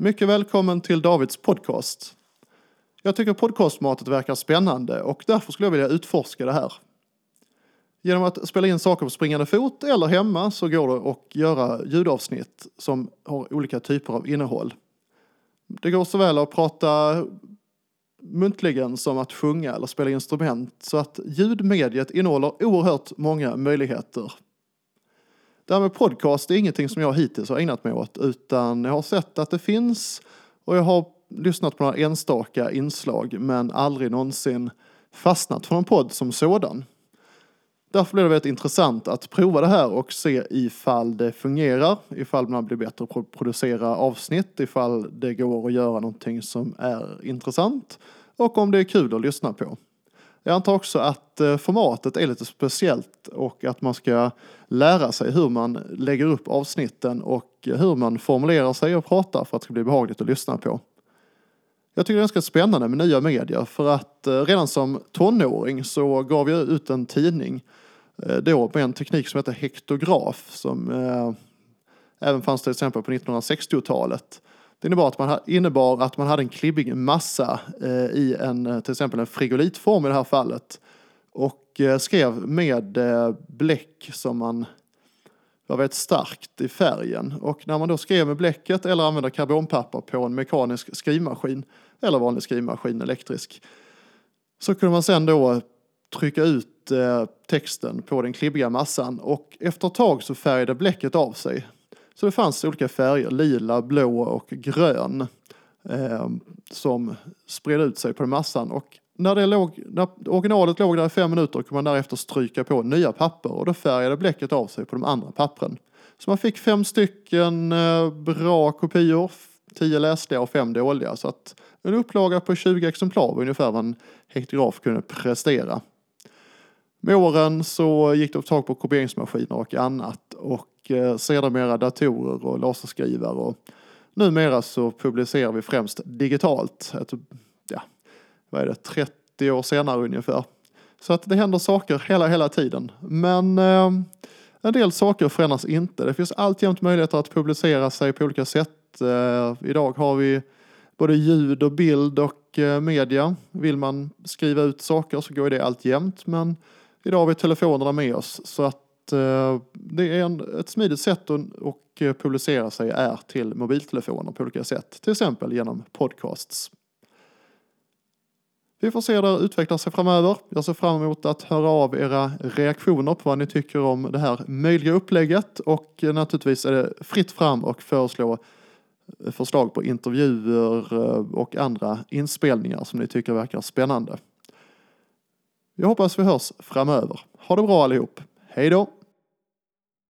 Mycket välkommen till Davids podcast. Jag tycker podcastmatet verkar spännande och därför skulle jag vilja utforska det här. Genom att spela in saker på springande fot eller hemma så går det att göra ljudavsnitt som har olika typer av innehåll. Det går såväl att prata muntligen som att sjunga eller spela instrument så att ljudmediet innehåller oerhört många möjligheter. Det här med podcast är ingenting som jag hittills har ägnat mig åt utan jag har sett att det finns och jag har lyssnat på några enstaka inslag men aldrig någonsin fastnat för en podd som sådan. Därför blir det väldigt intressant att prova det här och se ifall det fungerar, ifall man blir bättre på att producera avsnitt, ifall det går att göra någonting som är intressant och om det är kul att lyssna på. Jag antar också att eh, formatet är lite speciellt och att man ska lära sig hur man lägger upp avsnitten och hur man formulerar sig och pratar för att det ska bli behagligt att lyssna på. Jag tycker det är ganska spännande med nya medier för att eh, redan som tonåring så gav jag ut en tidning eh, då med en teknik som heter hektograf som även fanns till exempel på 1960-talet. Det innebar att man, innebar att man hade en klibbig massa eh, i en, eh, till exempel en frigolitform i det här fallet. Och eh, skrev med eh, bläck som man var väldigt starkt i färgen. Och när man då skrev med bläcket eller använde karbonpapper på en mekanisk skrivmaskin eller vanlig skrivmaskin elektrisk så kunde man sen då trycka ut eh, texten på den klibbiga massan och efter ett tag så färgade bläcket av sig. Så det fanns olika färger, lila, blå och grön, eh, som spred ut sig på massan. Och när, det låg, när originalet låg där i fem minuter kunde man därefter stryka på nya papper och då färgade bläcket av sig på de andra pappren. Så man fick fem stycken eh, bra kopior, tio läsliga och fem dåliga. Så att en upplaga på 20 exemplar var ungefär vad en hektograf kunde prestera. Med åren så gick det att få tag på kopieringsmaskiner och annat och eh, sedermera datorer och laserskrivare och numera så publicerar vi främst digitalt. Ett, ja, vad är det, 30 år senare ungefär. Så att det händer saker hela, hela tiden. Men eh, en del saker förändras inte. Det finns alltjämt möjligheter att publicera sig på olika sätt. Eh, idag har vi både ljud och bild och eh, media. Vill man skriva ut saker så går det alltjämt. Men Idag har vi telefonerna med oss så att eh, det är en, ett smidigt sätt att och eh, publicera sig är till mobiltelefoner på olika sätt. Till exempel genom podcasts. Vi får se hur det utvecklar sig framöver. Jag ser fram emot att höra av era reaktioner på vad ni tycker om det här möjliga upplägget och eh, naturligtvis är det fritt fram och föreslå eh, förslag på intervjuer och andra inspelningar som ni tycker verkar spännande. Jag hoppas vi hörs framöver. Ha det bra allihop. Hej då!